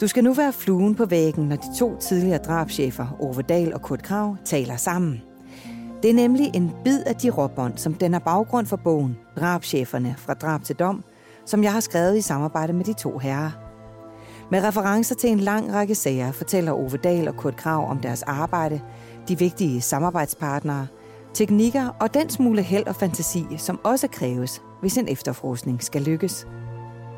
Du skal nu være fluen på væggen, når de to tidligere drabschefer, Ove Dahl og Kurt Krav, taler sammen. Det er nemlig en bid af de råbånd, som den er baggrund for bogen Drabscheferne fra drab til dom, som jeg har skrevet i samarbejde med de to herrer. Med referencer til en lang række sager fortæller Ove Dahl og Kurt Krav om deres arbejde, de vigtige samarbejdspartnere, teknikker og den smule held og fantasi, som også kræves, hvis en efterforskning skal lykkes.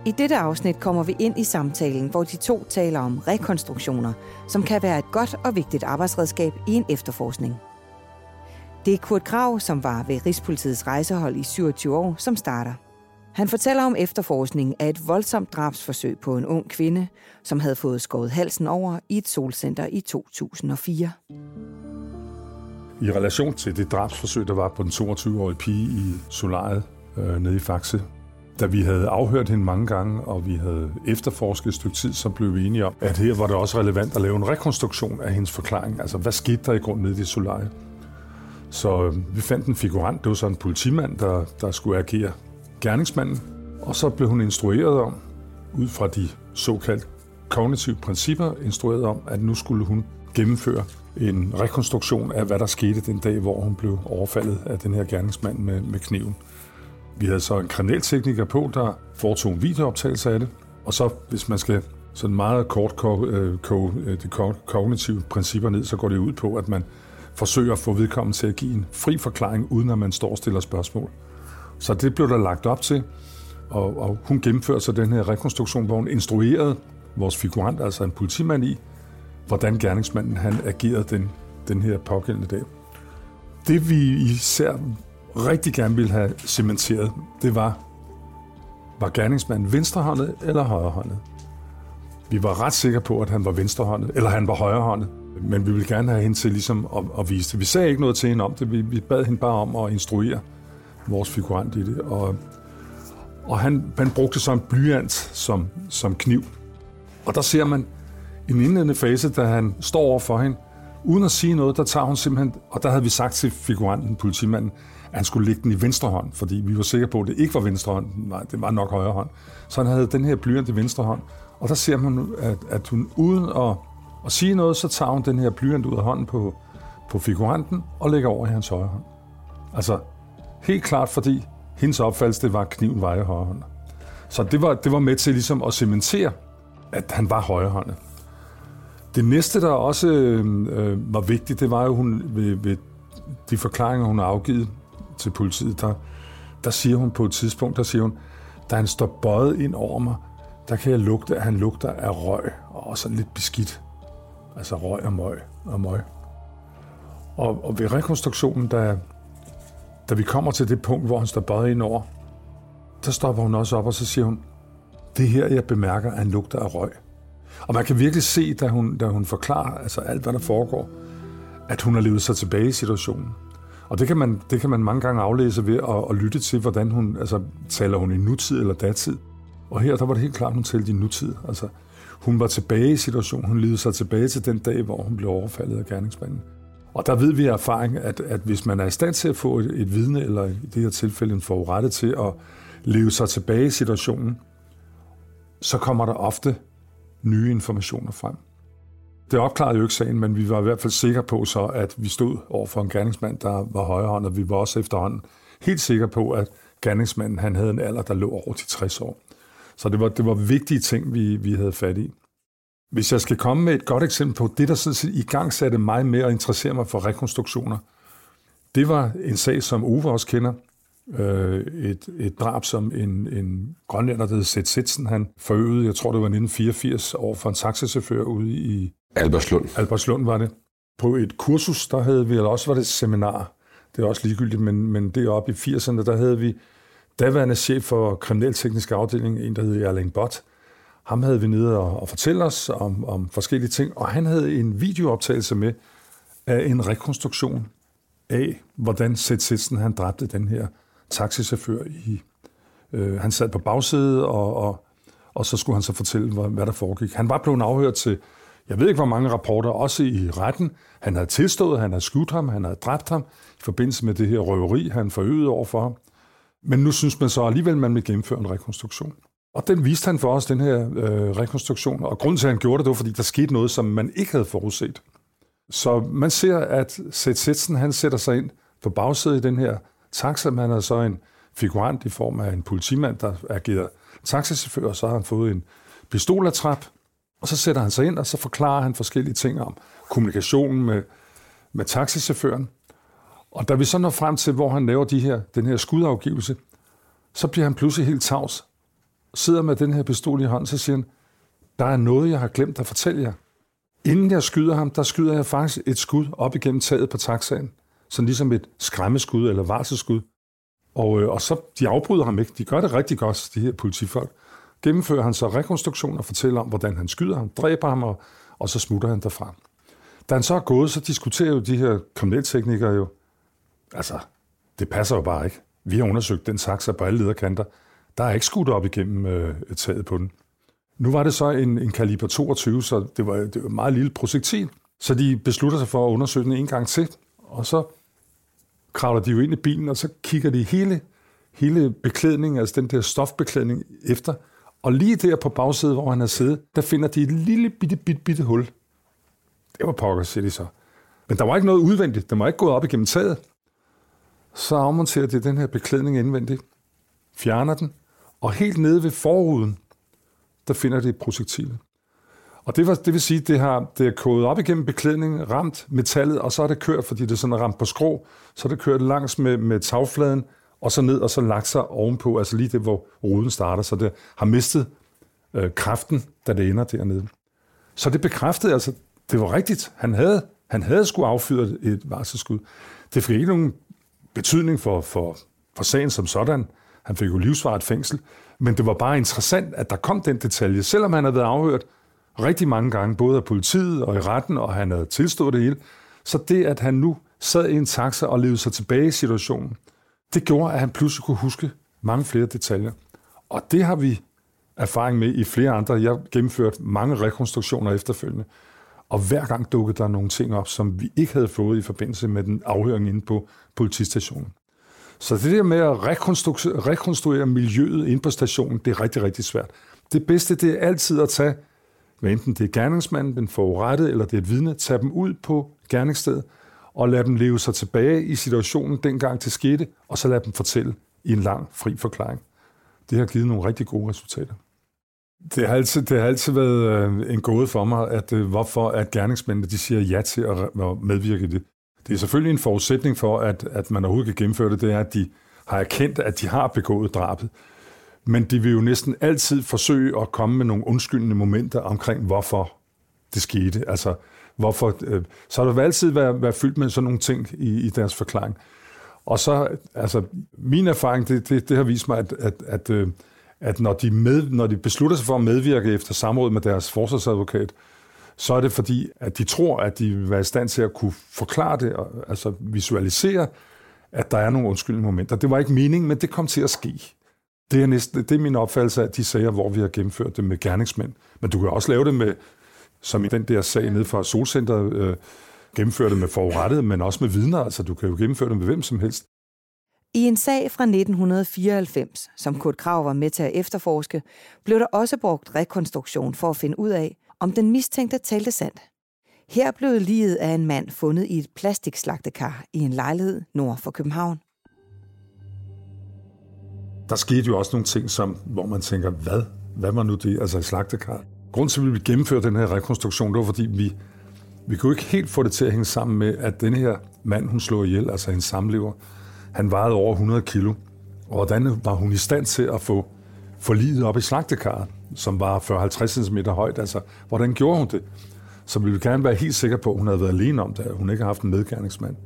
I dette afsnit kommer vi ind i samtalen, hvor de to taler om rekonstruktioner, som kan være et godt og vigtigt arbejdsredskab i en efterforskning. Det er Kurt Grav, som var ved Rigspolitiets rejsehold i 27 år, som starter. Han fortæller om efterforskningen af et voldsomt drabsforsøg på en ung kvinde, som havde fået skåret halsen over i et solcenter i 2004. I relation til det drabsforsøg, der var på den 22-årige pige i Solaret øh, nede i Faxe, da vi havde afhørt hende mange gange, og vi havde efterforsket et stykke tid, så blev vi enige om, at her var det også relevant at lave en rekonstruktion af hendes forklaring. Altså, hvad skete der i grund nede i Solariet? Så øh, vi fandt en figurant, det var så en politimand, der, der skulle agere gerningsmanden. Og så blev hun instrueret om, ud fra de såkaldte kognitive principper, instrueret om, at nu skulle hun gennemføre en rekonstruktion af, hvad der skete den dag, hvor hun blev overfaldet af den her gerningsmand med, med kniven. Vi havde så en kriminaltekniker på, der foretog en videooptagelse af det. Og så, hvis man skal sådan meget kort øh, koge øh, de kognitive principper ned, så går det ud på, at man forsøger at få vedkommende til at give en fri forklaring, uden at man står og stiller spørgsmål. Så det blev der lagt op til, og, og hun gennemførte så den her rekonstruktion, hvor hun instruerede vores figurant, altså en politimand i, hvordan gerningsmanden han agerede den, den her pågældende dag. Det vi især rigtig gerne ville have cementeret, det var, var gerningsmanden venstrehåndet eller højrehåndet? Vi var ret sikre på, at han var venstrehåndet, eller han var højrehåndet. Men vi ville gerne have hende til ligesom at, at vise det. Vi sagde ikke noget til hende om det. Vi, vi bad hende bare om at instruere vores figurant i det. Og, og han, han brugte så en blyant som, som kniv. Og der ser man en indledende fase, da han står over for hende, uden at sige noget, der tager hun simpelthen, og der havde vi sagt til figuranten, politimanden, han skulle lægge den i venstre hånd, fordi vi var sikre på, at det ikke var venstre hånd, nej, det var nok højre hånd. Så han havde den her blyant i venstre hånd, og der ser man, at, at hun uden at, at sige noget, så tager hun den her blyant ud af hånden på, på figuranten og lægger over i hans højre hånd. Altså, helt klart fordi hendes opfattelse, det var, at kniven var i højre hånd. Så det var, det var med til ligesom at cementere, at han var højrehåndet. Det næste, der også øh, øh var vigtigt, det var jo, hun ved, ved de forklaringer, hun har afgivet til politiet, der, der siger hun på et tidspunkt, der siger hun, da han står bøjet ind over mig, der kan jeg lugte, at han lugter af røg, og sådan lidt beskidt. Altså røg og møg og møg. Og, og ved rekonstruktionen, da, da vi kommer til det punkt, hvor han står bøjet ind over, der stopper hun også op, og så siger hun, det her, jeg bemærker, at han lugter af røg. Og man kan virkelig se, da hun, da hun forklarer altså alt, hvad der foregår, at hun har levet sig tilbage i situationen. Og det kan man, det kan man mange gange aflæse ved at, at lytte til, hvordan hun, altså taler hun i nutid eller datid. Og her, der var det helt klart, hun talte i nutid. Altså, hun var tilbage i situationen. Hun levede sig tilbage til den dag, hvor hun blev overfaldet af gerningsmanden. Og der ved vi af erfaring, at, at hvis man er i stand til at få et, et vidne, eller i det her tilfælde en forurettet til at leve sig tilbage i situationen, så kommer der ofte nye informationer frem. Det opklarede jo ikke sagen, men vi var i hvert fald sikre på så, at vi stod over for en gerningsmand, der var højrehånd, og vi var også efterhånden helt sikre på, at gerningsmanden han havde en alder, der lå over de 60 år. Så det var, det var vigtige ting, vi, vi havde fat i. Hvis jeg skal komme med et godt eksempel på det, der sådan i gang satte mig med at interessere mig for rekonstruktioner, det var en sag, som Ove også kender, øh, et, et drab, som en, en grønlænder, der hed Seth Sitsen, han forøvede, jeg tror det var 1984, over for en taxachauffør ude i... Albertslund. Albertslund var det. På et kursus, der havde vi, eller også var det et seminar, det er også ligegyldigt, men, men deroppe i 80'erne, der havde vi daværende chef for kriminalteknisk afdeling, en der hed Erling Bott. Ham havde vi nede og, og fortælle os om, om forskellige ting, og han havde en videooptagelse med af en rekonstruktion af, hvordan Seth Sitsen han dræbte den her taxichauffør i... Øh, han sad på bagsædet, og, og, og så skulle han så fortælle, hvad, hvad der foregik. Han var blevet afhørt til, jeg ved ikke hvor mange rapporter, også i retten. Han havde tilstået, han havde skudt ham, han havde dræbt ham i forbindelse med det her røveri, han forøgede over for ham. Men nu synes man så alligevel, man vil gennemføre en rekonstruktion. Og den viste han for os, den her øh, rekonstruktion. Og grunden til, at han gjorde det, det var, fordi der skete noget, som man ikke havde forudset. Så man ser, at Seth Sitsen, han sætter sig ind på bagsædet i den her taxa. Man er så en figurant i form af en politimand, der agerer taxachauffør, og så har han fået en pistolatrap, og så sætter han sig ind, og så forklarer han forskellige ting om kommunikationen med, med taxichaufføren. Og da vi så når frem til, hvor han laver de her, den her skudafgivelse, så bliver han pludselig helt tavs, sidder med den her pistol i hånden, så siger han, der er noget, jeg har glemt at fortælle jer. Inden jeg skyder ham, der skyder jeg faktisk et skud op igennem taget på taxaen. Sådan ligesom et skræmmeskud eller varselskud. Og, øh, og så, de afbryder ham ikke. De gør det rigtig godt, de her politifolk. Gennemfører han så rekonstruktion og fortæller om, hvordan han skyder ham, dræber ham, og, og så smutter han derfra. Da han så er gået, så diskuterer jo de her kriminalteknikere jo, altså, det passer jo bare ikke. Vi har undersøgt den taxa på alle lederkanter. Der er ikke skudt op igennem øh, taget på den. Nu var det så en, en kaliber 22, så det var, det var et meget lille projektil. Så de beslutter sig for at undersøge den en gang til, og så kravler de jo ind i bilen, og så kigger de hele, hele beklædningen, altså den der stofbeklædning efter, og lige der på bagsædet, hvor han har siddet, der finder de et lille bitte, bitte, bitte hul. Det var pokker, siger de så. Men der var ikke noget udvendigt. Den var ikke gået op igennem taget. Så afmonterer de den her beklædning indvendigt, fjerner den, og helt nede ved forruden, der finder de et projektil. Og det, var, det vil sige, at det har, det er kodet op igennem beklædningen, ramt metallet, og så er det kørt, fordi det er ramt på skrå, så er det kørt langs med, med tagfladen, og så ned, og så lagt sig ovenpå, altså lige det, hvor ruden starter, så det har mistet øh, kraften, da det ender dernede. Så det bekræftede altså, det var rigtigt. Han havde, han havde skulle affyre et varselsskud. Det fik ikke nogen betydning for, for, for sagen som sådan. Han fik jo livsvaret fængsel. Men det var bare interessant, at der kom den detalje. Selvom han havde været afhørt rigtig mange gange, både af politiet og i retten, og han havde tilstået det hele, så det, at han nu sad i en taxa og levede sig tilbage i situationen, det gjorde, at han pludselig kunne huske mange flere detaljer. Og det har vi erfaring med i flere andre. Jeg har gennemført mange rekonstruktioner efterfølgende. Og hver gang dukkede der nogle ting op, som vi ikke havde fået i forbindelse med den afhøring inde på politistationen. Så det der med at rekonstruere, rekonstruere miljøet inde på stationen, det er rigtig, rigtig svært. Det bedste, det er altid at tage, hvad enten det er gerningsmanden, den forurettede, eller det er et vidne, tage dem ud på gerningsstedet, og lade dem leve sig tilbage i situationen dengang til skete, og så lade dem fortælle i en lang, fri forklaring. Det har givet nogle rigtig gode resultater. Det har altid, det har altid været øh, en gåde for mig, at øh, hvorfor at gerningsmændene de siger ja til at medvirke i det. Det er selvfølgelig en forudsætning for, at, at man overhovedet kan gennemføre det, det er, at de har erkendt, at de har begået drabet. Men de vil jo næsten altid forsøge at komme med nogle undskyldende momenter omkring, hvorfor det skete. Altså, hvorfor, øh, så har der altid været, været fyldt med sådan nogle ting i, i deres forklaring. Og så, altså, min erfaring, det, det, det har vist mig, at, at, at, øh, at når, de med, når de beslutter sig for at medvirke efter samråd med deres forsvarsadvokat, så er det fordi, at de tror, at de vil være i stand til at kunne forklare det, altså visualisere, at der er nogle undskyldende momenter. Det var ikke meningen, men det kom til at ske. Det er, næsten, det er min opfattelse af de sager, hvor vi har gennemført det med gerningsmænd. Men du kan også lave det med, som i den der sag nede fra Solcenteret, øh, gennemføre det med forurettet, men også med vidner. Altså, du kan jo gennemføre det med hvem som helst. I en sag fra 1994, som Kurt Krav var med til at efterforske, blev der også brugt rekonstruktion for at finde ud af, om den mistænkte talte sandt. Her blev livet af en mand fundet i et plastikslagtekar i en lejlighed nord for København. Der skete jo også nogle ting, som, hvor man tænker, hvad? Hvad var nu det, altså i slagtekar? Grunden til, at vi gennemføre den her rekonstruktion, det var, fordi vi, vi kunne ikke helt få det til at hænge sammen med, at den her mand, hun slog ihjel, altså en samlever, han vejede over 100 kilo. Og hvordan var hun i stand til at få, få livet op i slagtekarret, som var 40-50 cm højt? Altså, hvordan gjorde hun det? Så vi gerne være helt sikre på, at hun havde været alene om det, at hun ikke har haft en medgerningsmand.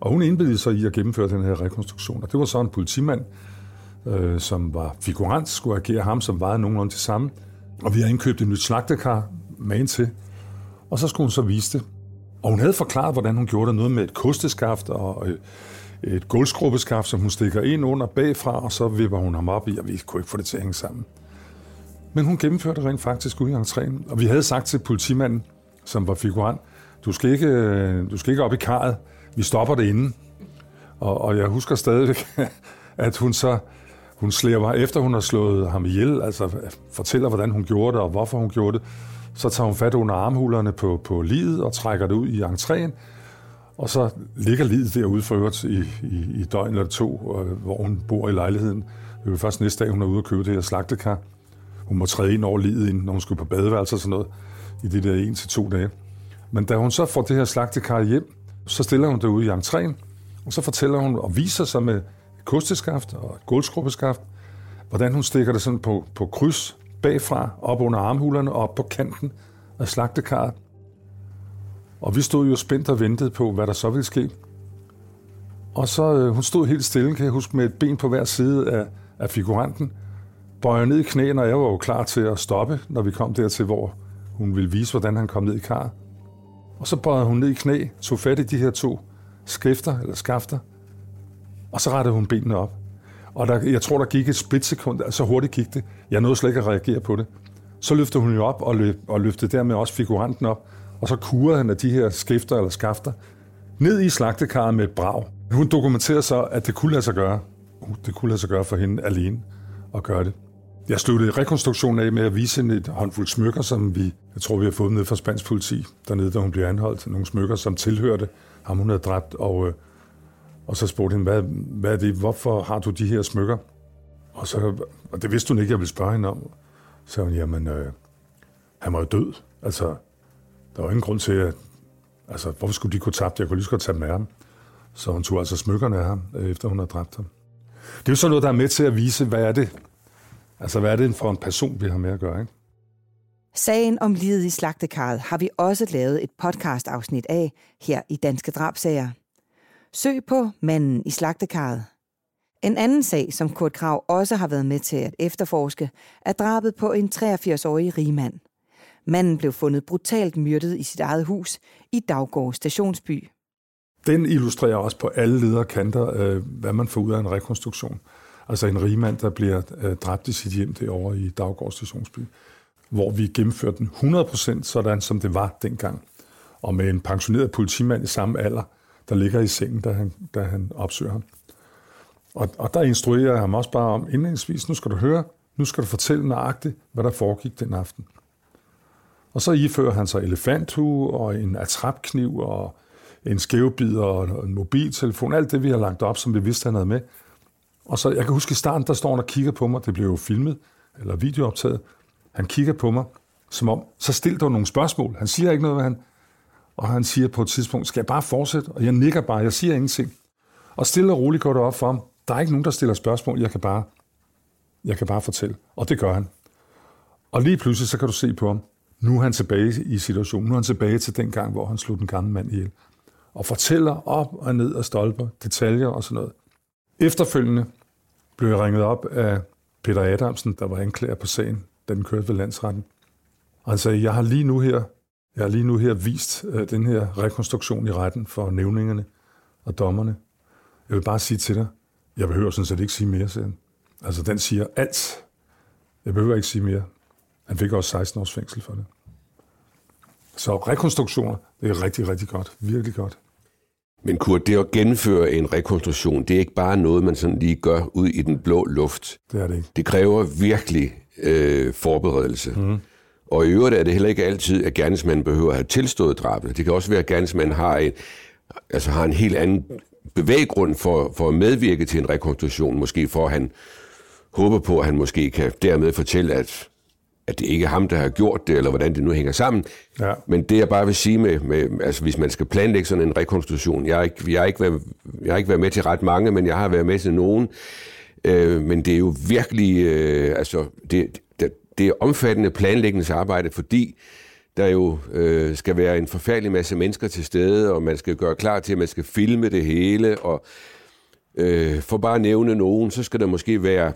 Og hun indbedte sig i at gennemføre den her rekonstruktion. Og det var så en politimand, øh, som var figurant, skulle agere ham, som vejede nogenlunde til samme. Og vi har indkøbt et nyt slagtekar med til. Og så skulle hun så vise det. Og hun havde forklaret, hvordan hun gjorde det. Noget med et kosteskaft og et gulvskrubbeskaft, som hun stikker ind under bagfra, og så vipper hun ham op i, og vi kunne ikke få det til at hænge sammen. Men hun gennemførte rent faktisk ude i entréen, og vi havde sagt til politimanden, som var figurant, du skal ikke, øh, du skal ikke op i karret, vi stopper det inden. Og, og jeg husker stadig, at hun så hun slæber efter, hun har slået ham ihjel, altså øh, fortæller, hvordan hun gjorde det, og hvorfor hun gjorde det. Så tager hun fat under armhulerne på, på livet og trækker det ud i entréen. Og så ligger livet derude for øvrigt i, i, i døgn eller to, øh, hvor hun bor i lejligheden. Det er først næste dag, hun er ude og købe det her slagtekar. Hun må træde ind over livet, når hun skulle på badeværelse og sådan noget, i de der en til to dage. Men da hun så får det her slagtekar hjem, så stiller hun det ude i entréen, og så fortæller hun og viser sig med kosteskaft og et guldskrubbeskaft, hvordan hun stikker det sådan på, på kryds bagfra, op under armhulerne og op på kanten af slagtekarret. Og vi stod jo spændt og ventede på, hvad der så ville ske. Og så øh, hun stod helt stille, kan jeg huske, med et ben på hver side af, af figuranten, bøjer ned i knæene, og jeg var jo klar til at stoppe, når vi kom dertil, hvor hun ville vise, hvordan han kom ned i karret. Og så bøjede hun ned i knæ, tog fat i de her to skrifter eller skafter, og så rettede hun benene op. Og der, jeg tror, der gik et splitsekund, så hurtigt gik det. Jeg nåede slet ikke at reagere på det. Så løftede hun jo op og, løb, og løftede dermed også figuranten op, og så kurede han af de her skrifter eller skafter ned i slagtekarret med et brag. Hun dokumenterer så, at det kunne lade sig gøre. Uh, det kunne lade sig gøre for hende alene at gøre det. Jeg sluttede rekonstruktionen af med at vise hende et håndfuld smykker, som vi, jeg tror, vi har fået ned fra spansk politi, dernede, da hun blev anholdt. Nogle smykker, som tilhørte ham, hun havde dræbt. Og, øh, og så spurgte hende, hvad, hvad er det? Hvorfor har du de her smykker? Og, så, og det vidste hun ikke, jeg ville spørge hende om. Så sagde hun, jamen, øh, han var jo død. Altså, der var ingen grund til, at... Altså, hvorfor skulle de gå tabt? Jeg kunne lige så godt tage dem med ham. Så hun tog altså smykkerne af ham, øh, efter hun havde dræbt ham. Det er jo sådan noget, der er med til at vise, hvad er det, altså hvad er det for en person, vi har med at gøre, ikke? Sagen om livet i slagtekarret har vi også lavet et podcast-afsnit af her i Danske Drabsager. Søg på Manden i slagtekarret. En anden sag, som Kurt Krav også har været med til at efterforske, er drabet på en 83-årig rigmand. Manden blev fundet brutalt myrdet i sit eget hus i Daggård Stationsby. Den illustrerer også på alle ledere kanter, øh, hvad man får ud af en rekonstruktion. Altså en rigmand, der bliver øh, dræbt i sit hjem derovre i Daggård Stationsby, hvor vi gennemførte den 100% sådan, som det var dengang. Og med en pensioneret politimand i samme alder, der ligger i sengen, da han, da han opsøger ham. Og, og der instruerer jeg ham også bare om, indlændingsvis, nu skal du høre, nu skal du fortælle nøjagtigt, hvad der foregik den aften. Og så ifører han sig elefanthue og en atrapkniv og en skævebid og en mobiltelefon, alt det, vi har lagt op, som vi vidste, han havde med. Og så, jeg kan huske i starten, der står han og kigger på mig, det blev jo filmet, eller videooptaget. Han kigger på mig, som om, så stiller du nogle spørgsmål. Han siger ikke noget, hvad han, og han siger på et tidspunkt, skal jeg bare fortsætte? Og jeg nikker bare, jeg siger ingenting. Og stille og roligt går det op for ham. Der er ikke nogen, der stiller spørgsmål, jeg kan bare, jeg kan bare fortælle. Og det gør han. Og lige pludselig, så kan du se på ham, nu er han tilbage i situationen. Nu er han tilbage til den gang, hvor han slog den gamle mand ihjel. Og fortæller op og ned og stolper, detaljer og sådan noget. Efterfølgende blev jeg ringet op af Peter Adamsen, der var anklager på sagen, da den kørte ved landsretten. Og han sagde, jeg har lige nu her, jeg har lige nu her vist uh, den her rekonstruktion i retten for nævningerne og dommerne. Jeg vil bare sige til dig, jeg behøver sådan set ikke sige mere, siger han. Altså, den siger alt. Jeg behøver ikke sige mere. Han fik også 16 års fængsel for det. Så rekonstruktioner, det er rigtig, rigtig godt. Virkelig godt. Men Kurt, det at gennemføre en rekonstruktion, det er ikke bare noget, man sådan lige gør ud i den blå luft. Det er det ikke. Det kræver virkelig øh, forberedelse. Mm. Og i øvrigt er det heller ikke altid, at gerningsmanden behøver at have tilstået drabet. Det kan også være, at gerningsmanden har en, altså har en helt anden bevæggrund for, for at medvirke til en rekonstruktion. Måske for, at han håber på, at han måske kan dermed fortælle, at at det ikke er ham, der har gjort det, eller hvordan det nu hænger sammen. Ja. Men det jeg bare vil sige med, med, altså hvis man skal planlægge sådan en rekonstruktion, jeg har, ikke, jeg, har ikke været, jeg har ikke været med til ret mange, men jeg har været med til nogen, øh, men det er jo virkelig, øh, altså det, det, er omfattende planlægningsarbejde, fordi der jo øh, skal være en forfærdelig masse mennesker til stede, og man skal gøre klar til, at man skal filme det hele, og øh, for bare at nævne nogen, så skal der måske være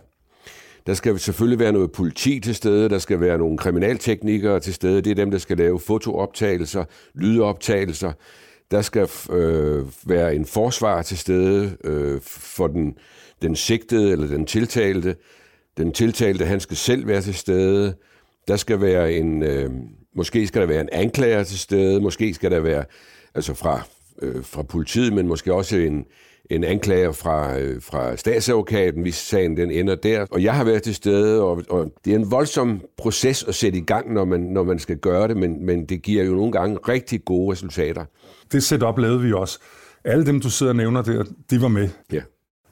der skal selvfølgelig være noget politi til stede, der skal være nogle kriminalteknikere til stede. Det er dem, der skal lave fotooptagelser, lydoptagelser. Der skal øh, være en forsvar til stede øh, for den, den sigtede eller den tiltalte. Den tiltalte, han skal selv være til stede. Der skal være en, øh, måske skal der være en anklager til stede, måske skal der være, altså fra øh, fra politiet, men måske også en, en anklager fra, øh, fra statsadvokaten, hvis sagen den ender der. Og jeg har været til stede, og, og det er en voldsom proces at sætte i gang, når man, når man skal gøre det, men, men det giver jo nogle gange rigtig gode resultater. Det setup lavede vi også. Alle dem, du sidder og nævner der, de var med. Ja.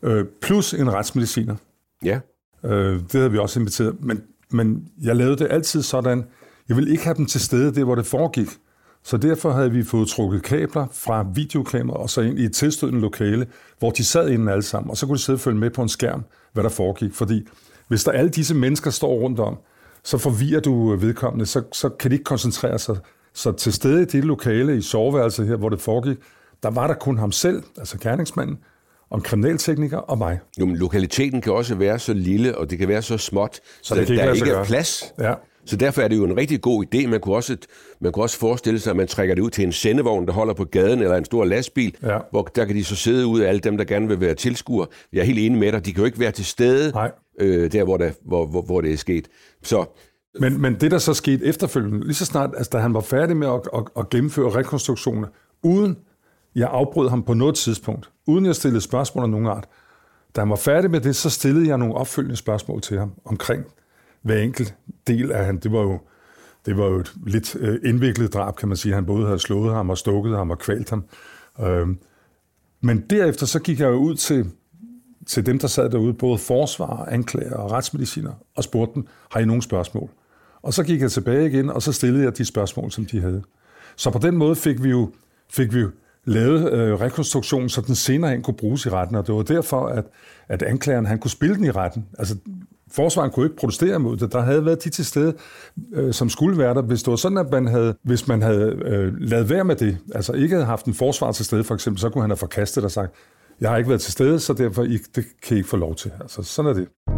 Øh, plus en retsmediciner. Ja. Øh, det havde vi også inviteret. Men, men jeg lavede det altid sådan, jeg ville ikke have dem til stede der, hvor det foregik. Så derfor havde vi fået trukket kabler fra videokamera og så ind i et tilstødende lokale, hvor de sad inden alle sammen, og så kunne de sidde og følge med på en skærm, hvad der foregik. Fordi hvis der alle disse mennesker står rundt om, så forvirrer du vedkommende, så, så kan de ikke koncentrere sig. Så til stede i det lokale i soveværelset her, hvor det foregik, der var der kun ham selv, altså gerningsmanden, om kriminaltekniker og mig. Jo, men lokaliteten kan også være så lille, og det kan være så småt, så, Så det der, ikke der ikke er plads. Ja. Så derfor er det jo en rigtig god idé. Man kunne, også, man kunne også forestille sig, at man trækker det ud til en sendevogn, der holder på gaden, eller en stor lastbil, Ja. hvor der kan de så sidde ud af alle dem, der gerne vil være tilskuere. Jeg er helt enig med dig. De kan jo ikke være til stede Nej. øh, der, hvor, der hvor, hvor, hvor det er sket. Så Men, men det, der så skete efterfølgende, lige så snart, altså, da han var færdig med at, at, at gennemføre rekonstruktioner, uden jeg afbrød ham på noget tidspunkt, uden jeg stillede spørgsmål af nogen art, da han var færdig med det, så stillede jeg nogle opfølgende spørgsmål til ham omkring hver enkelt del af han. Det var jo, det var jo et lidt øh, indviklet drab, kan man sige. Han både havde slået ham og stukket ham og kvalt ham. Øhm, men derefter så gik jeg jo ud til, til dem, der sad derude, både forsvar, anklager og retsmediciner, og spurgte dem, har I nogle spørgsmål? Og så gik jeg tilbage igen, og så stillede jeg de spørgsmål, som de havde. Så på den måde fik vi jo, fik vi jo lavet øh, rekonstruktionen, så den senere hen kunne bruges i retten, og det var derfor, at, at anklageren han kunne spille den i retten. Altså, forsvaren kunne ikke protestere mod det. Der havde været de til stede, øh, som skulle være der. Hvis det var sådan, at man havde, hvis man havde øh, lavet være med det, altså ikke havde haft en forsvar til stede, for eksempel, så kunne han have forkastet og sagt, jeg har ikke været til stede, så derfor I, det kan I ikke få lov til. Altså, sådan er det.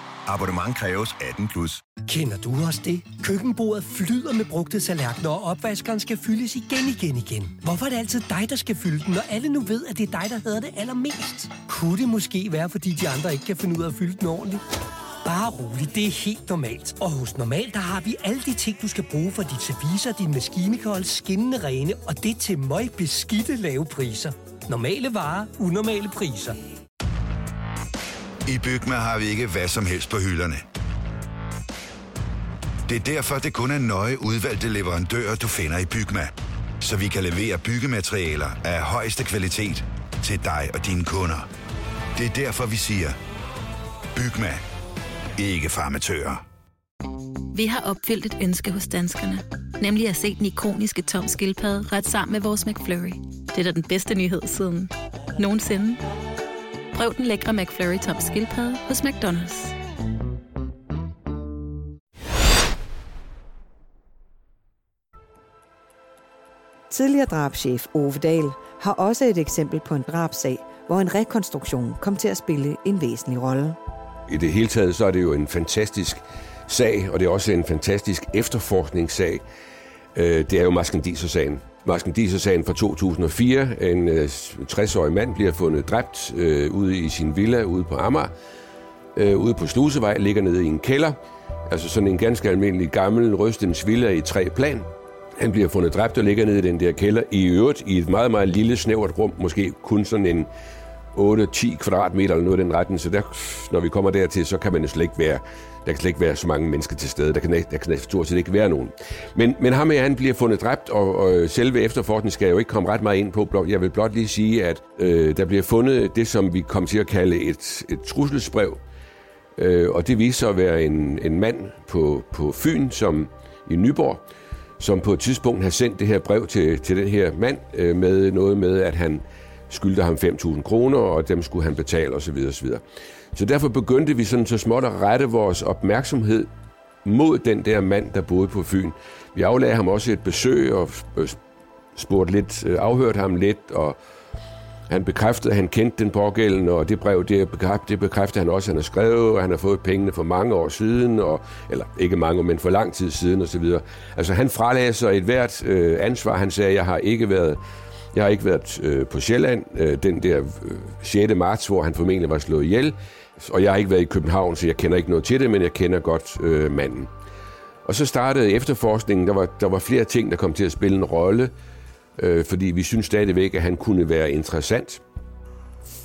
Abonnement kræves 18 plus. Kender du også det? Køkkenbordet flyder med brugte tallerkener, og opvaskeren skal fyldes igen, igen, igen. Hvorfor er det altid dig, der skal fylde den, når alle nu ved, at det er dig, der hedder det allermest? Kunne det måske være, fordi de andre ikke kan finde ud af at fylde den ordentligt? Bare rolig, det er helt normalt. Og hos Normal, der har vi alle de ting, du skal bruge for dit service og din holde skinnende rene, og det til møg beskidte lave priser. Normale varer, unormale priser. I Bygma har vi ikke hvad som helst på hylderne. Det er derfor, det kun er nøje udvalgte leverandører, du finder i Bygma. Så vi kan levere byggematerialer af højeste kvalitet til dig og dine kunder. Det er derfor, vi siger, Bygma. Ikke farmatører. Vi har opfyldt et ønske hos danskerne. Nemlig at se den ikoniske tom skildpadde ret sammen med vores McFlurry. Det er da den bedste nyhed siden nogensinde. Prøv den lækre McFlurry tom skildpadde hos McDonald's. Tidligere drabschef Ove Dahl har også et eksempel på en drabsag, hvor en rekonstruktion kom til at spille en væsentlig rolle. i det hele taget, så er det jo en fantastisk sag, og det er også en fantastisk efterforskningssag. Øh, Det er jo Maskendiser-sagen. Maskendiser-sagen fra 2004. En øh, 60-årig mand bliver fundet dræbt øh, ude i sin villa ude på Amager. Øh, ude på Slusevej, ligger nede i en kælder. Altså sådan en ganske almindelig gammel røstens villa i tre plan. Han bliver fundet dræbt og ligger nede i den der kælder. I øvrigt i et meget, meget lille, snævert rum. Måske kun sådan en 8-10 kvadratmeter eller noget i den retning. Så der, når vi kommer dertil, så kan man jo slet ikke være, der kan slet ikke være så mange mennesker til stede. Der kan, der kan stort set ikke være nogen. Men, men ham her, han bliver fundet dræbt, og, og øh, selve efterforskningen skal jeg jo ikke komme ret meget ind på. Jeg vil blot lige sige, at øh, der bliver fundet det, som vi kom til at kalde et, et trusselsbrev. Øh, og det viser sig at være en, en mand på, på Fyn, som i Nyborg, som på et tidspunkt har sendt det her brev til, til den her mand øh, med noget med, at han skyldte ham 5.000 kroner, og dem skulle han betale osv. osv. Så derfor begyndte vi sådan så småt at rette vores opmærksomhed mod den der mand, der boede på Fyn. Vi aflagde ham også et besøg og øh, spurgte lidt, øh, afhørte ham lidt, og han bekræftede, at han kendte den pågældende, og det brev, det bekræftede, det bekræftede han også, at han har skrevet, og han har fået pengene for mange år siden, og, eller ikke mange, men for lang tid siden osv. Altså han fralagde sig et hvert øh, ansvar. Han sagde, jeg har ikke været jeg har ikke været øh, på Sjælland øh, den der øh, 6. marts, hvor han formentlig var slået ihjel, og jeg har ikke været i København, så jeg kender ikke noget til det, men jeg kender godt øh, manden. Og så startede efterforskningen. Der var, der var flere ting, der kom til at spille en rolle, øh, fordi vi synes stadigvæk, at han kunne være interessant.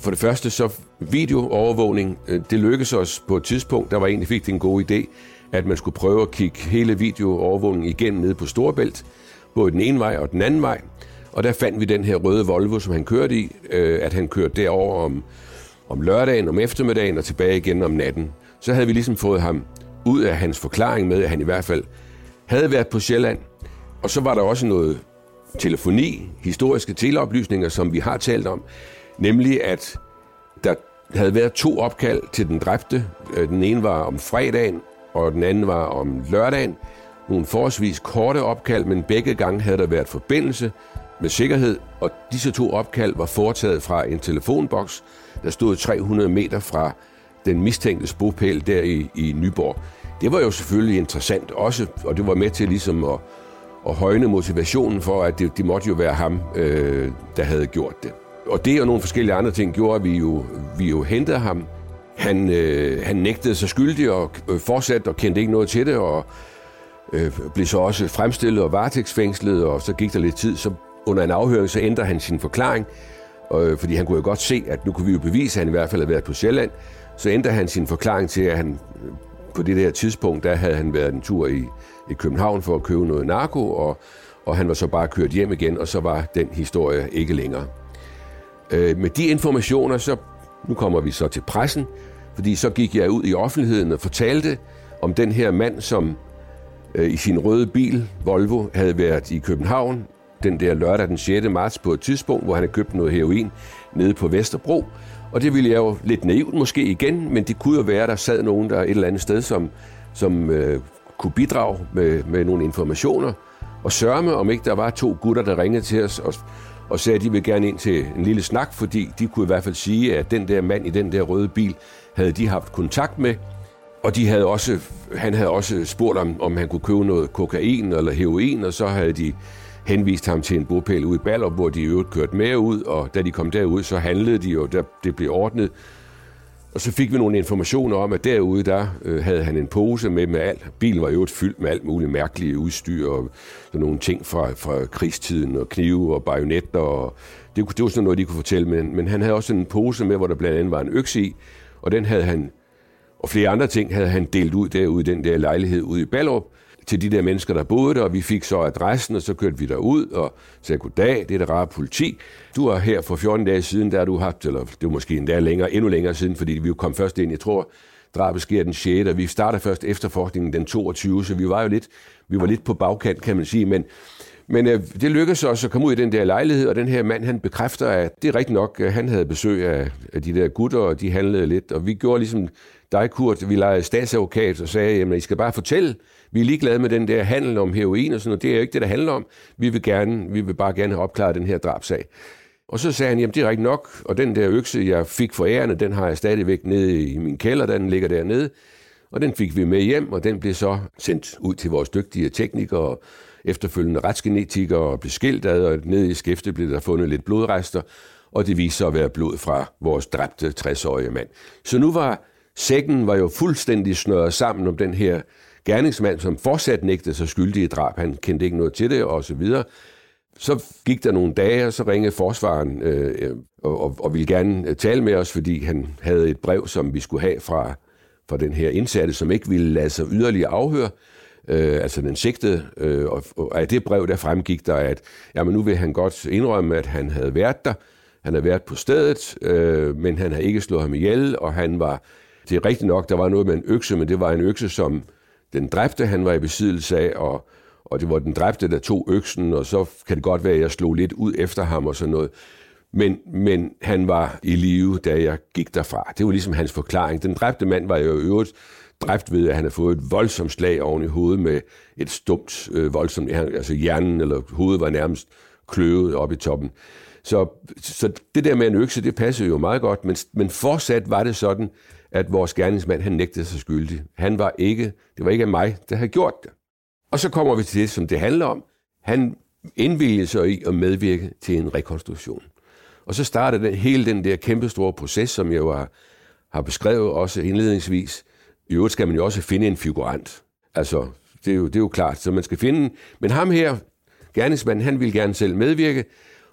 For det første så videoovervågning. Øh, det lykkedes os på et tidspunkt, der var egentlig fik det en god idé, at man skulle prøve at kigge hele videoovervågningen igennem nede på Storebælt, både den ene vej og den anden vej. Og der fandt vi den her røde Volvo, som han kørte i, øh, at han kørte derover om, om lørdagen, om eftermiddagen og tilbage igen om natten. Så havde vi ligesom fået ham ud af hans forklaring med, at han i hvert fald havde været på Sjælland. Og så var der også noget telefoni, historiske teleoplysninger, som vi har talt om, nemlig at der havde været to opkald til den dræbte. Øh, den ene var om fredagen, og den anden var om lørdagen. Nogle forholdsvis korte opkald, men begge gange havde der været forbindelse med sikkerhed, og disse to opkald var foretaget fra en telefonboks, der stod 300 meter fra den mistænkte bopæl der i, i Nyborg. Det var jo selvfølgelig interessant også, og det var med til ligesom at, at højne motivationen for, at det, det måtte jo være ham, øh, der havde gjort det. Og det og nogle forskellige andre ting gjorde, at vi jo, vi jo hentede ham. Han, øh, han nægtede sig skyldig og øh, fortsatte og kendte ikke noget til det, og øh, blev så også fremstillet og varetægtsfængslet, og så gik der lidt tid, så under en afhøring, så ændrer han sin forklaring, øh, fordi han kunne jo godt se, at nu kunne vi jo bevise, at han i hvert fald havde været på Sjælland. Så ændrer han sin forklaring til, at han øh, på det der tidspunkt, der havde han været en tur i, i København for at købe noget narko, og, og han var så bare kørt hjem igen, og så var den historie ikke længere. Øh, med de informationer, så nu kommer vi så til pressen, fordi så gik jeg ud i offentligheden og fortalte om den her mand, som øh, i sin røde bil, Volvo, havde været i København den der lørdag den 6. marts på et tidspunkt, hvor han havde købt noget heroin nede på Vesterbro. Og det ville jeg jo lidt naivt måske igen, men det kunne jo være, at der sad nogen der et eller andet sted, som, som øh, kunne bidrage med, med nogle informationer. Og sørge om ikke der var to gutter, der ringede til os og, og sagde, at de ville gerne ind til en lille snak, fordi de kunne i hvert fald sige, at den der mand i den der røde bil havde de haft kontakt med. Og de havde også, han havde også spurgt om, om han kunne købe noget kokain eller heroin, og så havde de henviste ham til en bopæl ude i Ballup, hvor de i øvrigt kørte med ud, og da de kom derud, så handlede de jo, der, det blev ordnet. Og så fik vi nogle informationer om, at derude, der øh, havde han en pose med med alt. Bilen var jo fyldt med alt muligt mærkeligt udstyr, og sådan nogle ting fra, fra krigstiden, og knive og bajonetter, og det, det var sådan noget, de kunne fortælle, men, men han havde også en pose med, hvor der blandt andet var en økse i, og den havde han, og flere andre ting havde han delt ud derude i den der lejlighed ude i Ballerup, til de der mennesker, der boede der, og vi fik så adressen, og så kørte vi derud og sagde, goddag, det er det rare politi. Du er her for 14 dage siden, der du haft, eller det var måske endda længere, endnu længere siden, fordi vi jo kom først ind, jeg tror, drabet sker den 6. og vi starter først efterforskningen den 22. Så vi var jo lidt, vi var lidt på bagkant, kan man sige, men, men øh, det lykkedes os at komme ud i den der lejlighed, og den her mand, han bekræfter, at det er rigtigt nok, at han havde besøg af, af de der gutter, og de handlede lidt, og vi gjorde ligesom dig, Kurt, vi legede statsadvokat og sagde, jamen, I skal bare fortælle, vi er ligeglade med den der handel om heroin og sådan noget. Det er jo ikke det, der handler om. Vi vil, gerne, vi vil bare gerne have opklaret den her drabsag. Og så sagde han, jamen det er rigtigt nok, og den der økse, jeg fik for ærende, den har jeg stadigvæk nede i min kælder, den ligger dernede. Og den fik vi med hjem, og den blev så sendt ud til vores dygtige teknikere og efterfølgende retsgenetikere og blev skilt ad, og nede i skæftet blev der fundet lidt blodrester, og det viste sig at være blod fra vores dræbte 60-årige mand. Så nu var sækken var jo fuldstændig snøret sammen om den her gerningsmand, som fortsat nægtede sig skyldig i drab. Han kendte ikke noget til det, og så videre. Så gik der nogle dage, og så ringede forsvaren øh, øh og, og, og ville gerne øh, tale med os, fordi han havde et brev, som vi skulle have fra, fra den her indsatte, som ikke ville lade sig yderligere afhøre, øh, altså den sigtede. Øh, og, og af det brev, der fremgik der, at jamen, nu vil han godt indrømme, at han havde været der. Han havde været på stedet, øh, men han havde ikke slået ham ihjel, og han var... Det er rigtigt nok, der var noget med en økse, men det var en økse, som den dræbte, han var i besiddelse af, og, og det var den dræbte, der tog øksen, og så kan det godt være, at jeg slog lidt ud efter ham og sådan noget. Men, men han var i live, da jeg gik derfra. Det var ligesom hans forklaring. Den dræbte mand var jo i øvrigt dræbt ved, at han har fået et voldsomt slag oven i hovedet med et stumt, øh, voldsomt, altså hjernen eller hovedet var nærmest kløvet op i toppen. Så, så det der med en økse, det passede jo meget godt, men, men fortsat var det sådan, at vores gerningsmand, han nægtede sig skyldig. Han var ikke, det var ikke mig, der havde gjort det. Og så kommer vi til det, som det handler om. Han indvilgede sig i at medvirke til en rekonstruktion. Og så startede den, hele den der kæmpestore proces, som jeg var, har, har beskrevet også indledningsvis. I øvrigt skal man jo også finde en figurant. Altså, det er jo, det er jo klart. Så man skal finde... Men ham her, gerningsmanden, han ville gerne selv medvirke,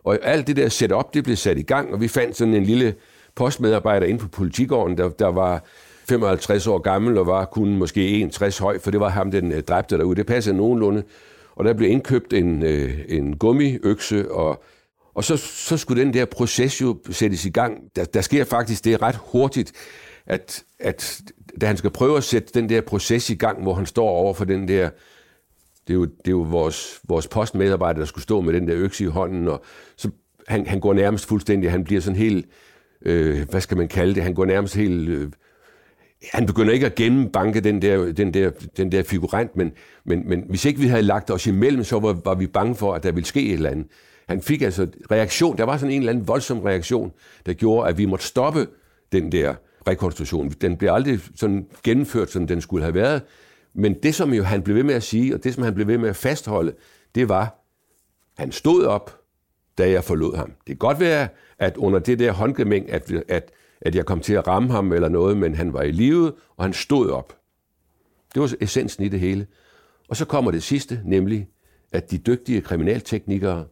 og alt det der setup, det blev sat i gang, og vi fandt sådan en lille postmedarbejder inde på politigården, der, der var 55 år gammel og var kun måske 1,60 høj, for det var ham, den øh, dræbte derude. Det passede nogenlunde. Og der blev indkøbt en, øh, en gummiøkse, og, og så, så skulle den der proces jo sættes i gang. Der, der sker faktisk det ret hurtigt, at, at da han skal prøve at sætte den der proces i gang, hvor han står over for den der det er jo, det er jo vores, vores postmedarbejder, der skulle stå med den der økse i hånden, og så han, han går nærmest fuldstændig, han bliver sådan helt, øh, hvad skal man kalde det, han går nærmest helt, øh, han begynder ikke at gennembanke den der, den der, den der figurant, men, men, men hvis ikke vi havde lagt os imellem, så var, var vi bange for, at der ville ske et eller andet. Han fik altså reaktion, der var sådan en eller anden voldsom reaktion, der gjorde, at vi måtte stoppe den der rekonstruktion. Den blev aldrig sådan gennemført, som den skulle have været, men det, som jo han blev ved med at sige, og det, som han blev ved med at fastholde, det var, han stod op, da jeg forlod ham. Det kan godt være, at under det der håndgemæng, at, at, at jeg kom til at ramme ham eller noget, men han var i live, og han stod op. Det var essensen i det hele. Og så kommer det sidste, nemlig, at de dygtige kriminalteknikere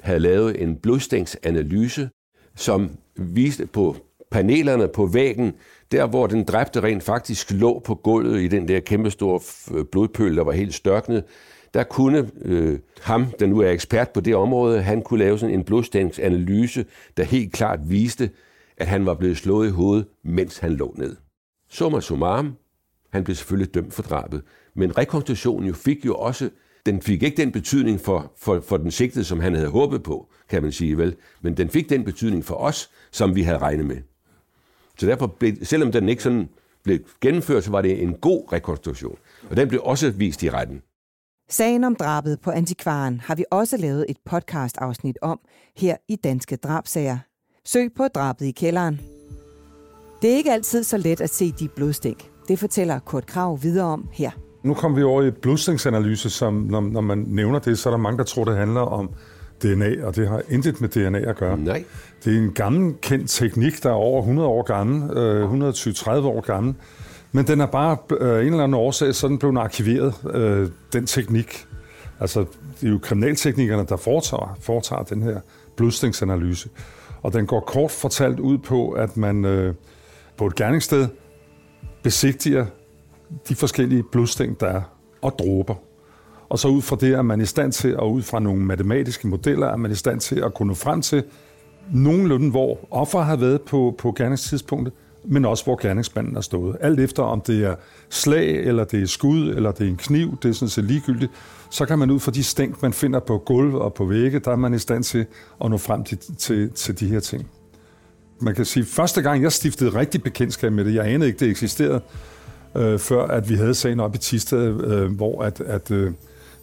havde lavet en blodstængsanalyse, som viste på panelerne på væggen, der hvor den dræbte rent faktisk lå på gulvet i den der kæmpestore blodpøl, der var helt størknet, der kunne øh, ham, der nu er ekspert på det område, han kunne lave sådan en blodstængsanalyse, der helt klart viste, at han var blevet slået i hovedet, mens han lå ned. Summa summarum, han blev selvfølgelig dømt for drabet, men rekonstruktionen jo fik jo også, den fik ikke den betydning for, for, for den sigtede, som han havde håbet på, kan man sige vel, men den fik den betydning for os, som vi havde regnet med. Så derfor, blev, selvom den ikke sådan blev gennemført, så var det en god rekonstruktion. Og den blev også vist i retten. Sagen om drabet på antikvaren har vi også lavet et podcast-afsnit om her i Danske Drabsager. Søg på drabet i kælderen. Det er ikke altid så let at se de blodstænk. Det fortæller Kurt Krav videre om her. Nu kommer vi over i blodstænksanalyse, som når, når man nævner det, så er der mange, der tror, det handler om DNA, og det har intet med DNA at gøre. Nej. Det er en gammel kendt teknik, der er over 100 år gammel, øh, 120-30 år gammel, men den er bare øh, en eller anden årsag, så den arkiveret, øh, den teknik. Altså, det er jo kriminalteknikerne, der foretager, foretager den her blodstingsanalyse. Og den går kort fortalt ud på, at man øh, på et gerningssted besigtiger de forskellige blodstæng, der er, og dråber. Og så ud fra det er man i stand til, og ud fra nogle matematiske modeller, er man i stand til at kunne frem til nogenlunde, hvor offer har været på, på gerningstidspunktet, men også hvor gerningsmanden er stået. Alt efter om det er slag, eller det er skud, eller det er en kniv, det er sådan set ligegyldigt, så kan man ud fra de stænk, man finder på gulv og på vægge, der er man i stand til at nå frem til, til, til de her ting. Man kan sige, at første gang jeg stiftede rigtig bekendtskab med det, jeg anede ikke, det eksisterede, øh, før at vi havde sagen op i Tisted, øh, hvor at, at øh,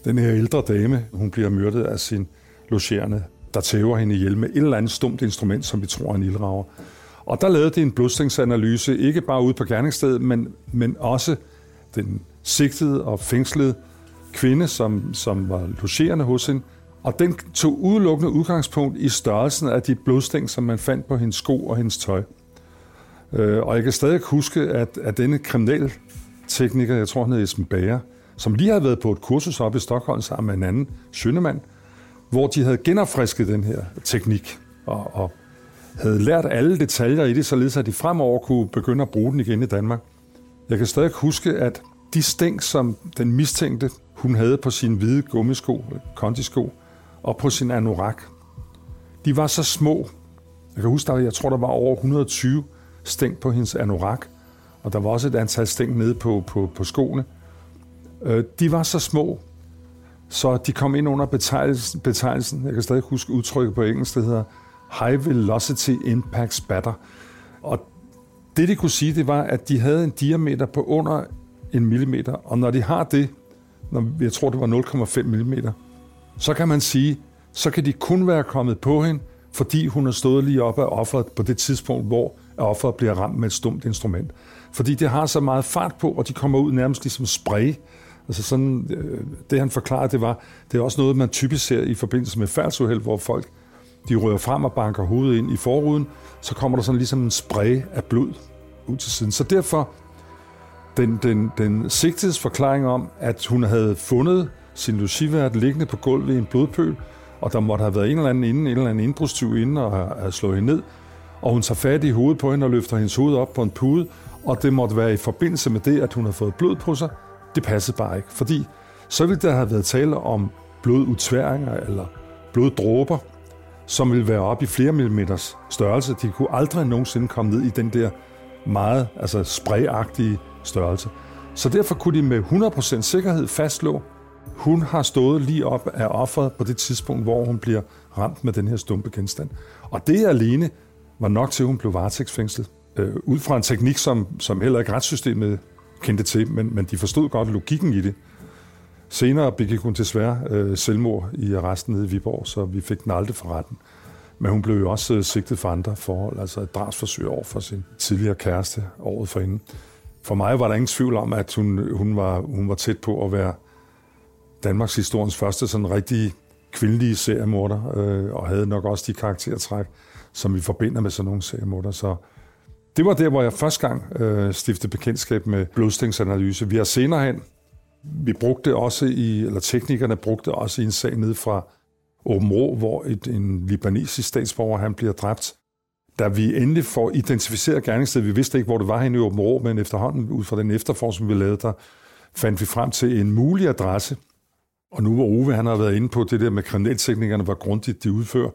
den her ældre dame, hun bliver myrdet af sin logerende, der tæver hende ihjel med et eller andet stumt instrument, som vi tror er en ildrager. Og der lavede de en blodstængsanalyse, ikke bare ude på gerningsstedet, men, men også den sigtede og fængslede kvinde, som, som var logerende hos hende. Og den tog udelukkende udgangspunkt i størrelsen af de blodstæng, som man fandt på hendes sko og hendes tøj. Øh, og jeg kan stadig huske, at, at denne kriminaltekniker, jeg tror han hed Esben Bager, som lige havde været på et kursus op i Stockholm sammen med en anden søndemand, hvor de havde genopfrisket den her teknik og, og havde lært alle detaljer i det, således at de fremover kunne begynde at bruge den igen i Danmark. Jeg kan stadig huske, at de stænk, som den mistænkte, hun havde på sin hvide gummisko, kondisko, og på sin anorak, de var så små. Jeg kan huske, at jeg tror, der var over 120 stænk på hendes anorak, og der var også et antal stænk nede på, på, på skoene. Øh, de var så små, så de kom ind under betegnelsen, betegnelsen jeg kan stadig huske udtrykket på engelsk, det hedder High Velocity Impact Spatter. Og Det, de kunne sige, det var, at de havde en diameter på under en millimeter, og når de har det, når jeg tror, det var 0,5 millimeter, så kan man sige, så kan de kun være kommet på hende, fordi hun har stået lige op af offeret på det tidspunkt, hvor offeret bliver ramt med et stumt instrument. Fordi det har så meget fart på, og de kommer ud nærmest ligesom spray. Altså sådan, øh, det han forklarede, det var, det er også noget, man typisk ser i forbindelse med færdsuheld, hvor folk de rører frem og banker hovedet ind i forruden, så kommer der sådan ligesom en spray af blod ud til siden. Så derfor den, den, den sigtedes forklaring om, at hun havde fundet sin lucivært liggende på gulvet i en blodpøl, og der måtte have været en eller anden inden, en eller anden indbrudstyv inden og have slået hende ned, og hun tager fat i hovedet på hende og løfter hendes hoved op på en pude, og det måtte være i forbindelse med det, at hun har fået blod på sig. Det passede bare ikke, fordi så ville der have været tale om blodudtværinger eller bloddråber, som ville være op i flere millimeters størrelse. De kunne aldrig nogensinde komme ned i den der meget altså sprayagtige størrelse. Så derfor kunne de med 100% sikkerhed fastslå, hun har stået lige op af offeret på det tidspunkt, hvor hun bliver ramt med den her stumpe genstand. Og det alene var nok til, at hun blev varetægtsfængslet. Øh, ud fra en teknik, som, som heller ikke retssystemet kendte til, men, men de forstod godt logikken i det. Senere begik hun desværre øh, selvmord i arresten nede i Viborg, så vi fik den aldrig for retten. Men hun blev jo også øh, sigtet for andre forhold, altså et drabsforsøg over for sin tidligere kæreste året forinden. For mig var der ingen tvivl om, at hun, hun, var, hun var tæt på at være Danmarks historiens første sådan rigtig kvindelige seriemorder, øh, og havde nok også de karaktertræk, som vi forbinder med sådan nogle seriemorder. Så det var der, hvor jeg første gang øh, stiftede bekendtskab med blodstængsanalyse. Vi har senere hen, vi brugte også i, eller teknikerne brugte også i en sag ned fra Åben Rå, hvor et, en libanesisk statsborger, han bliver dræbt. Da vi endelig får identificeret gerningsstedet, vi vidste ikke, hvor det var henne i Åben Rå, men efterhånden, ud fra den efterforskning, vi lavede der, fandt vi frem til en mulig adresse. Og nu hvor Ove han har været inde på det der med kriminalteknikerne, hvor grundigt de udfører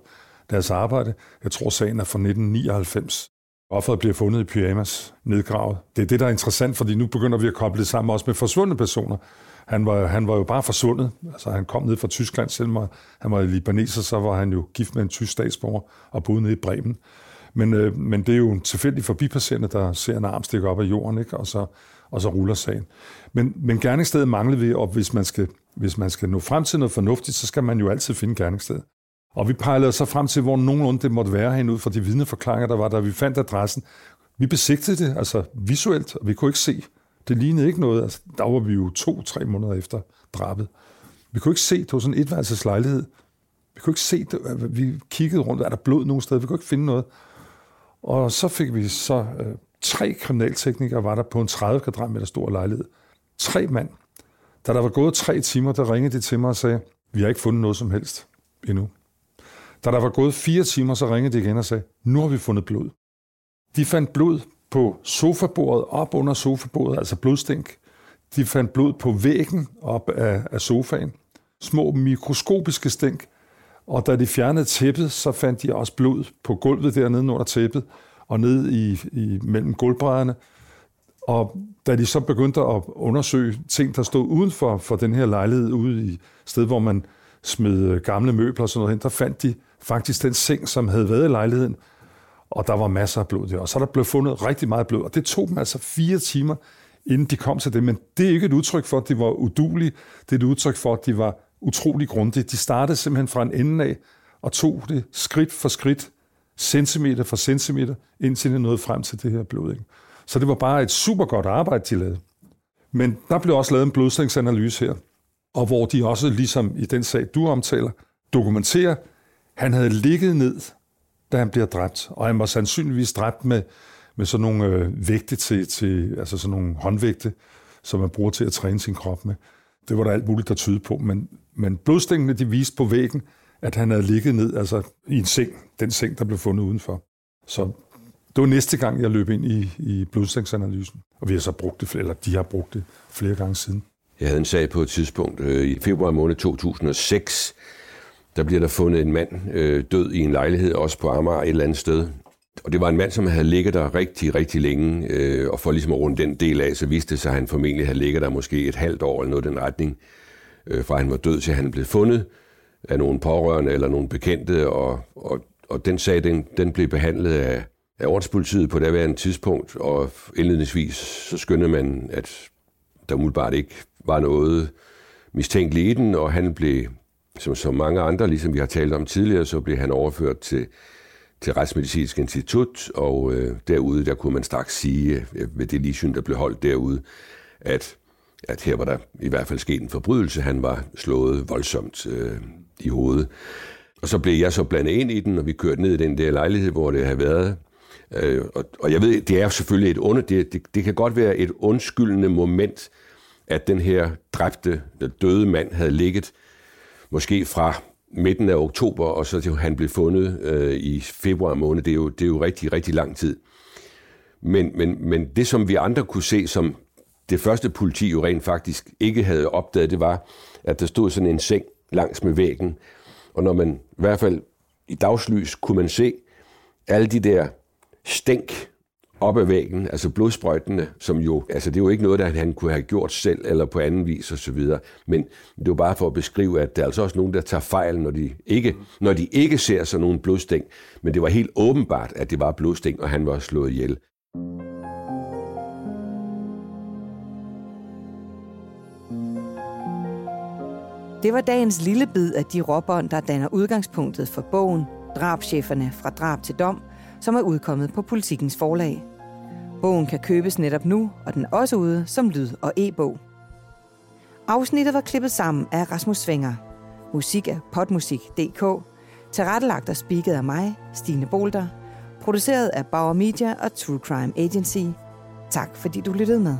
deres arbejde. Jeg tror, sagen er fra 1999. Offeret bliver fundet i pyjamas, nedgravet. Det er det, der er interessant, fordi nu begynder vi at koble det sammen også med forsvundne personer. Han var, han var jo bare forsvundet. Altså, han kom ned fra Tyskland, selvom han var libaneser, så var han jo gift med en tysk statsborger og boede nede i Bremen. Men, øh, men det er jo en tilfældig forbipasserende, der ser en arm stikke op af jorden, ikke? Og, så, og så ruller sagen. Men, men gerningsstedet mangler vi, og hvis man, skal, hvis man skal nå frem til noget fornuftigt, så skal man jo altid finde gerningsstedet. Og vi pejlede så frem til, hvor nogenlunde det måtte være hen ud fra de vidneforklaringer, der var, da vi fandt adressen. Vi besigtede det, altså visuelt, og vi kunne ikke se. Det lignede ikke noget. Altså, der var vi jo to-tre måneder efter drabet. Vi kunne ikke se, det var sådan en etværelseslejlighed. Vi kunne ikke se, det. vi kiggede rundt, er der blod nogen steder? Vi kunne ikke finde noget. Og så fik vi så øh, tre kriminalteknikere, var der på en 30 kvadratmeter stor lejlighed. Tre mand. Da der var gået tre timer, der ringede de til mig og sagde, vi har ikke fundet noget som helst endnu. Da der var gået fire timer, så ringede de igen og sagde, nu har vi fundet blod. De fandt blod på sofabordet, op under sofabordet, altså blodstænk. De fandt blod på væggen op af, af sofaen. Små mikroskopiske stænk. Og da de fjernede tæppet, så fandt de også blod på gulvet dernede under tæppet, og ned i, i mellem gulvbrædderne. Og da de så begyndte at undersøge ting, der stod uden for, for den her lejlighed, ude i sted, hvor man smed øh, gamle møbler og sådan noget hen, der fandt de faktisk den seng, som havde været i lejligheden, og der var masser af blod der. Og så er der blevet fundet rigtig meget blod, og det tog dem altså fire timer, inden de kom til det. Men det er ikke et udtryk for, at de var udulige. Det er et udtryk for, at de var utrolig grundige. De startede simpelthen fra en ende af, og tog det skridt for skridt, centimeter for centimeter, indtil de nåede frem til det her blod. Ikke? Så det var bare et super godt arbejde, de lavede. Men der blev også lavet en blodstængsanalyse her, og hvor de også, ligesom i den sag, du omtaler, dokumenterer, han havde ligget ned, da han bliver dræbt, og han var sandsynligvis dræbt med, med sådan nogle øh, vægte til, til, altså sådan nogle håndvægte, som man bruger til at træne sin krop med. Det var der alt muligt, der tyde på, men, men blodstængene, de viste på væggen, at han havde ligget ned, altså i en seng, den seng, der blev fundet udenfor. Så det var næste gang, jeg løb ind i, i blodstængsanalysen, og vi har så brugt det, eller de har brugt det flere gange siden. Jeg havde en sag på et tidspunkt øh, i februar måned 2006, der bliver der fundet en mand øh, død i en lejlighed, også på Amager et eller andet sted. Og det var en mand, som havde ligget der rigtig, rigtig længe, øh, og for ligesom at runde den del af, så viste det sig, at han formentlig havde ligget der måske et halvt år eller noget i den retning, øh, fra han var død til han blev fundet af nogle pårørende eller nogle bekendte, og, og, og den sag, den, den blev behandlet af, af ordenspolitiet på daværende tidspunkt, og indledningsvis så skyndte man, at der umiddelbart ikke var noget mistænkeligt i den, og han blev, som så mange andre, ligesom vi har talt om tidligere, så blev han overført til, til Retsmedicinsk Institut, og øh, derude, der kunne man straks sige, øh, ved det ligesyn, der blev holdt derude, at, at her var der i hvert fald sket en forbrydelse. Han var slået voldsomt øh, i hovedet. Og så blev jeg så blandet ind i den, og vi kørte ned i den der lejlighed, hvor det havde været. Øh, og, og jeg ved, det er selvfølgelig et under, det, det, det kan godt være et undskyldende moment, at den her dræbte, øh, døde mand havde ligget måske fra midten af oktober, og så til han blev fundet øh, i februar måned. Det er, jo, det er jo rigtig, rigtig lang tid. Men, men, men det, som vi andre kunne se, som det første politi jo rent faktisk ikke havde opdaget, det var, at der stod sådan en seng langs med væggen. Og når man i hvert fald i dagslys kunne man se alle de der stænk op ad væggen, altså blodsprøjtene, som jo, altså det er jo ikke noget, der han kunne have gjort selv, eller på anden vis og så videre. Men det var bare for at beskrive, at der er altså også nogen, der tager fejl, når de ikke, når de ikke ser sådan nogle blodstænk. Men det var helt åbenbart, at det var blodstænk, og han var slået ihjel. Det var dagens lille bid af de råbånd, der danner udgangspunktet for bogen Drabscheferne fra drab til dom, som er udkommet på Politikens forlag. Bogen kan købes netop nu, og den er også ude som lyd- og e-bog. Afsnittet var klippet sammen af Rasmus Svinger. Musik af potmusik.dk. Tilrettelagt og spiket af mig, Stine Bolter. Produceret af Bauer Media og True Crime Agency. Tak fordi du lyttede med.